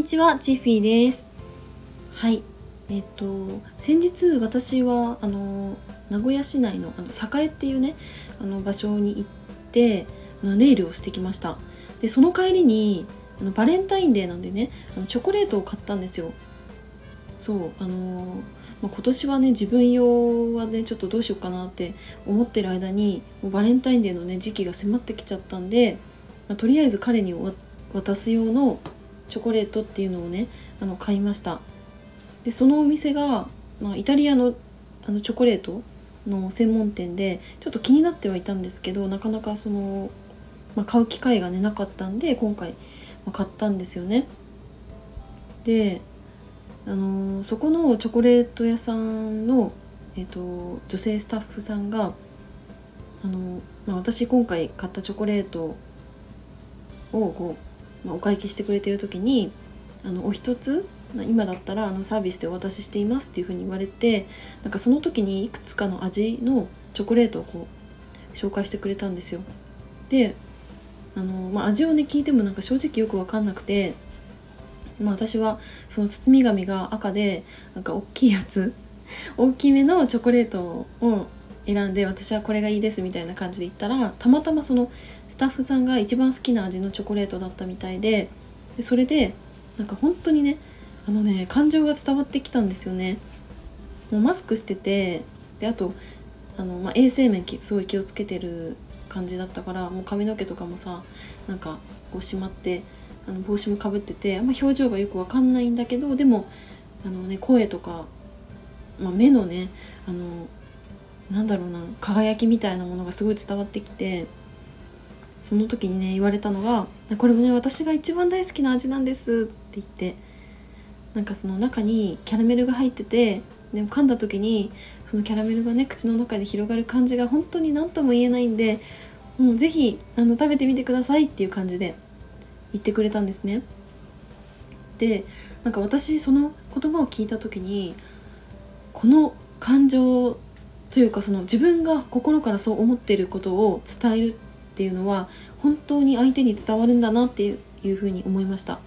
にちは、チッフィーです。はい。えっと、先日私は、あの、名古屋市内の、あの、栄っていうね、あの、場所に行って、あのネイルをしてきました。で、その帰りに、あの、バレンタインデーなんでね、あのチョコレートを買ったんですよ。そう、あの、まあ、今年はね、自分用はね、ちょっとどうしようかなって思ってる間に、もうバレンタインデーのね、時期が迫ってきちゃったんで、まあ、とりあえず彼に渡す用のチョコレートっていうのをねあの買いました。でそのお店が、まあ、イタリアのあのチョコレートの専門店でちょっと気になってはいたんですけどなかなかその、まあ、買う機会がねなかったんで今回、まあ、買ったんですよね。であのーそこのチョコレート屋さんの、えっと女性スタッフさんがあの、まあ、私今回買ったチョコレートをこう、まあ、お会計してくれてる時にあのお一つま今だったらあのサービスでお渡ししていますっていうふうに言われてなんかその時にいくつかの味のチョコレートをこう紹介してくれたんですよ。であの、まあ、味をね聞いてもなんか正直よく分かんなくて、まあ、私はその包み紙が赤でなんか大きいやつ大きめのチョコレートを選んで私はこれがいいですみたいな感じで言ったらたまたまそのスタッフさんが一番好きな味のチョコレートだったみたいででそれでなんか本当にねあのね感情が伝わってきたんですよね。もうマスクしててであとあの、まあ、衛生面すごい気をつけてる感じだったからもう髪の毛とかもさなんかこうしまってあの帽子もかぶっててあんま表情がよくわかんないんだけどでもあの、ね、声とか、まあ、目のねあのなんだろうな輝きみたいなものがすごい伝わってきてその時にね言われたのが「これもね私が一番大好きな味なんです」って言ってなんかその中にキャラメルが入っててでも噛んだ時にそのキャラメルがね口の中で広がる感じが本当に何とも言えないんでもうぜひあの食べてみてくださいっていう感じで言ってくれたんですね。でなんか私その言葉を聞いた時にこの感情というかその自分が心からそう思っていることを伝えるっていうのは本当に相手に伝わるんだなっていういうふうに思いました。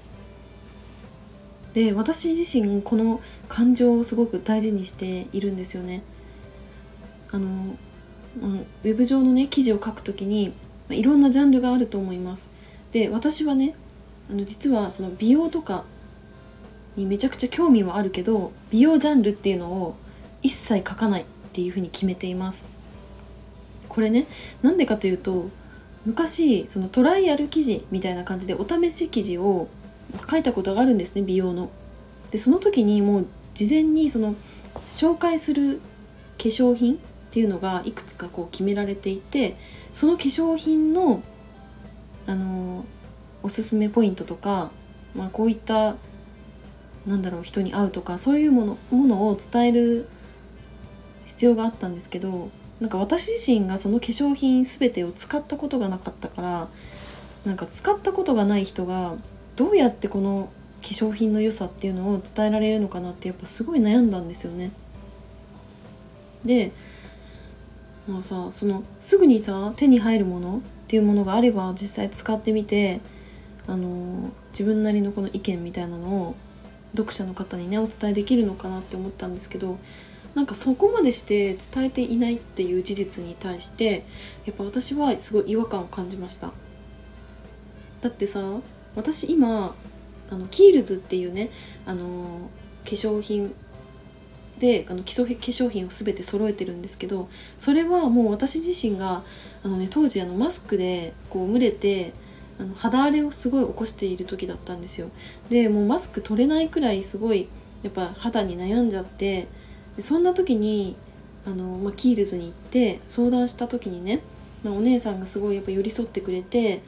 で私自身この感情をすごく大事にしているんですよね。あの、うん、ウェブ上のね記事を書くときにまあいろんなジャンルがあると思います。で私はねあの実はその美容とかにめちゃくちゃ興味はあるけど美容ジャンルっていうのを一切書かない。っていうふうに決めていますこれねなんでかというと昔そのトライアル記事みたいな感じでお試し記事を書いたことがあるんですね美容の。でその時にもう事前にその紹介する化粧品っていうのがいくつかこう決められていてその化粧品のあのおすすめポイントとか、まあ、こういったなんだろう人に合うとかそういうものものを伝える必要があったんですけどなんか私自身がその化粧品全てを使ったことがなかったからなんか使ったことがない人がどうやってこの化粧品の良さっていうのを伝えられるのかなってやっぱすごい悩んだんですよね。でまあさそのすぐにさ手に入るものっていうものがあれば実際使ってみてあの自分なりのこの意見みたいなのを読者の方にねお伝えできるのかなって思ったんですけどなんかそこまでして伝えていないっていう事実に対してやっぱ私はすごい違和感を感じました。だってさ私今あのキールズっていうねあの化粧品であの基礎化粧品を全て揃えてるんですけどそれはもう私自身があの、ね、当時あのマスクでこう蒸れてあの肌荒れをすごい起こしている時だったんですよ。でもうマスク取れないくらいすごいやっぱ肌に悩んじゃってでそんな時にあの、まあ、キールズに行って相談した時にね、まあ、お姉さんがすごいやっぱ寄り添ってくれて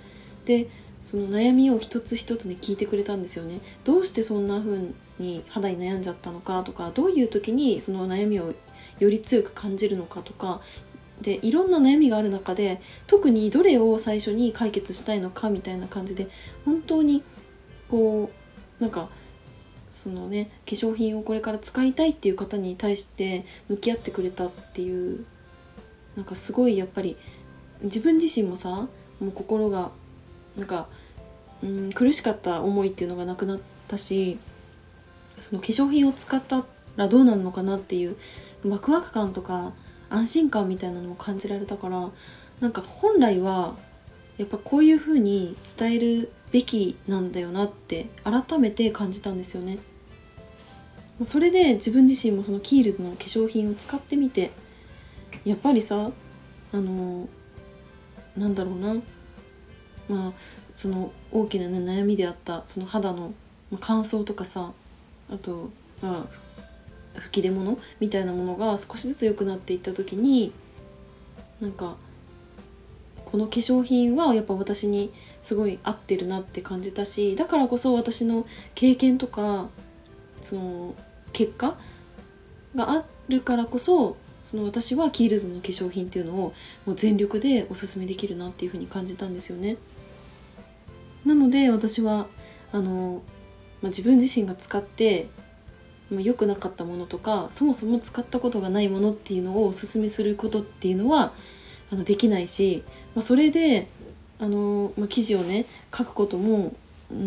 でその悩みを一つ一つね聞いてくれたんですよね。どうしてそんな風に肌に悩んじゃったのかとかどういう時にその悩みをより強く感じるのかとかでいろんな悩みがある中で特にどれを最初に解決したいのかみたいな感じで本当にこうなんかそのね化粧品をこれから使いたいっていう方に対して向き合ってくれたっていうなんかすごいやっぱり自分自身もさもう心がなんか、うん、苦しかった思いっていうのがなくなったしその化粧品を使ったらどうなるのかなっていうワクワク感とか安心感みたいなのも感じられたからなんか本来はやっぱこういう風に伝えるべきなんだよなって改めて感じたんですよね。それで自分自身もそのキールズの化粧品を使ってみてやっぱりさあのなんだろうなまあその大きな、ね、悩みであったその肌の乾燥とかさあとまあ吹き出物みたいなものが少しずつ良くなっていった時になんかこの化粧品はやっぱ私にすごい合ってるなって感じたしだからこそ私の経験とかその結果があるからこそその私はキールズの化粧品っていうのをもう全力でおすすめできるなっていうふうに感じたんですよね。なので私はあの、まあ、自分自身が使ってまあ、良くなかったものとかそもそも使ったことがないものっていうのをおすすめすることっていうのはあのできないし、まあ、それであの、まあ、記事をね書くことも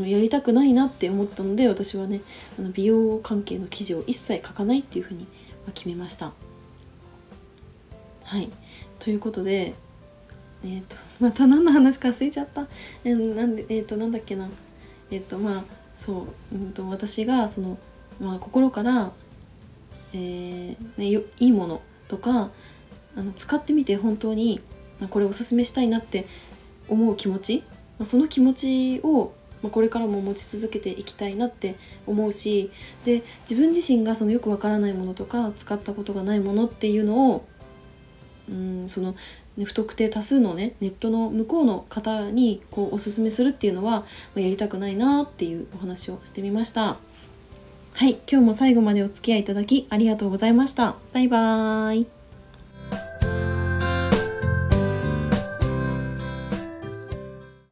やりたくないなって思ったので私はねあの美容関係の記事を一切書かないっていうふうに決めました。はいということでえっ、ー、とまた何の話か忘れちゃった。えー、なんでえっ、ー、となんだっけなえっ、とまあそう、うんと、私がその、まあ、心から、えね、いいものとかあの使ってみて本当にこれおすすめしたいなって思う気持ちその気持ちをこれからも持ち続けていきたいなって思うしで自分自身がそのよくわからないものとか使ったことがないものっていうのをうんその、ね、不特定多数のねネットの向こうの方にこうおすすめするっていうのは、ま、やりたくないなっていうお話をしてみました。はい今日も最後までお付き合いいただきありがとうございました。バイバーイ。